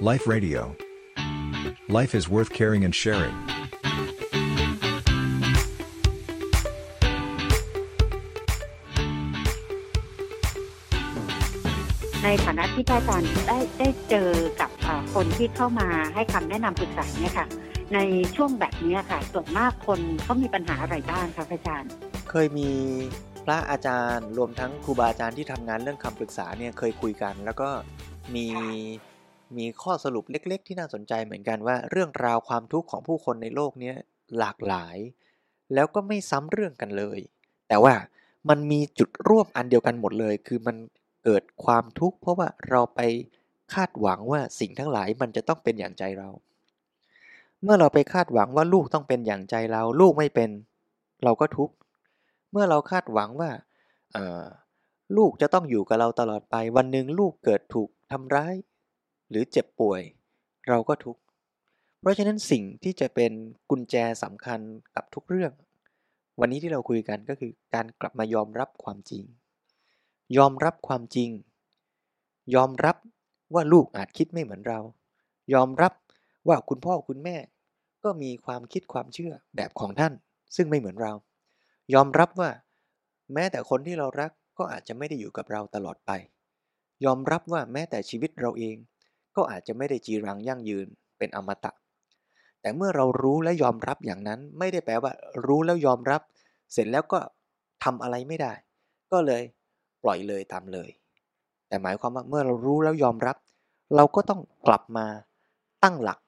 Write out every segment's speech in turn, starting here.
Life Radio. Life is worth caring and sharing. ในฐานะที่พระอาจารย์ได้ได้เจอกับเอ่อคนที่เข้ามาให้คำแนะนำปรึกษาเนี่ยค่ะ ในช่วงแบบเนี้ยค่ะ ส่วนมากคนเขามีปัญหาอะไรบ้างคะพระอาจารย์ เคยมีพระอาจารย์รวมทั้งครูบาอาจารย์ที่ทำงานเรื่องคำปรึกษาเนี่ยเคยคุยกัน แล้วก็มี มีข้อสรุปเล็กๆ ที่น่าสนใจเหมือนกันว่า เรื่องราวความทุกข์ของผู้คนในโลกนี้หลากหลาย แล้วก็ไม่ซ้ำเรื่องกันเลย แต่ว่ามันมีจุดร่วมอันเดียวกันหมดเลย คือมันเกิดความทุกข์เพราะว่าเราไปคาดหวังว่าสิ่งทั้งหลายมันจะต้องเป็นอย่างใจเรา เมื่อเราไปคาดหวังว่าลูกต้องเป็นอย่างใจเรา ลูกไม่เป็น เราก็ทุกข์ เมื่อเราคาดหวังว่าลูกจะต้องอยู่กับเราตลอดไป วันหนึ่งลูกเกิดถูกทำร้าย หรือเจ็บป่วย เราก็ทุกข์ เพราะฉะนั้นสิ่งที่จะเป็นกุญแจสำคัญกับทุกเรื่อง วันนี้ที่เราคุยกันก็คือการกลับมายอมรับความจริง ยอมรับความจริง ยอมรับว่าลูกอาจคิดไม่เหมือนเรา ยอมรับว่าคุณพ่อคุณแม่ ก็มีความคิดความเชื่อแบบของท่าน ซึ่งไม่เหมือนเรา ยอมรับว่า แม้แต่คนที่เรารักก็อาจจะไม่ได้อยู่กับเราตลอดไป ยอมรับว่าแม้แต่ชีวิตเราเอง ก็อาจจะไม่ได้จีรังยั่งยืนเป็นอมตะ แต่เมื่อเรารู้และยอมรับอย่างนั้น ไม่ได้แปลว่า รู้แล้วยอมรับ เสร็จแล้วก็ทำอะไรไม่ได้ ก็เลยปล่อยเลยตามเลย แต่หมายความว่าเมื่อเรารู้แล้วยอมรับ เราก็ต้องกลับมาตั้งหลัก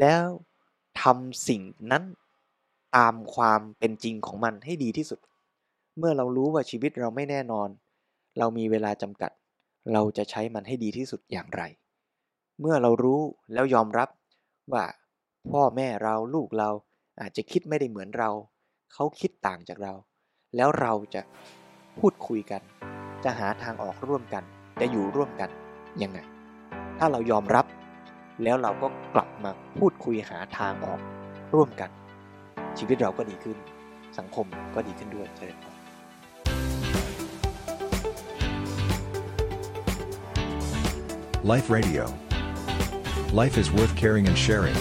แล้วทำสิ่งนั้นตามความเป็นจริงของมันให้ดีที่สุด เมื่อเรารู้ว่าชีวิตเราไม่แน่นอน เรามีเวลาจำกัด เราจะใช้มันให้ดีที่สุดอย่างไร เมื่อเรารู้แล้วยอมรับว่าพ่อแม่เราลูกเราอาจจะคิดไม่ได้เหมือนเรา เขาคิดต่างจากเรา แล้วเราจะพูดคุยกัน จะหาทางออกร่วมกัน จะอยู่ร่วมกันยังไง ถ้าเรายอมรับ แล้วเราก็กลับมาพูดคุยหาทางออกร่วมกัน ชีวิตเราก็ดีขึ้น สังคมก็ดีขึ้นด้วยเจริญพร Life Radio. Life is worth caring and sharing.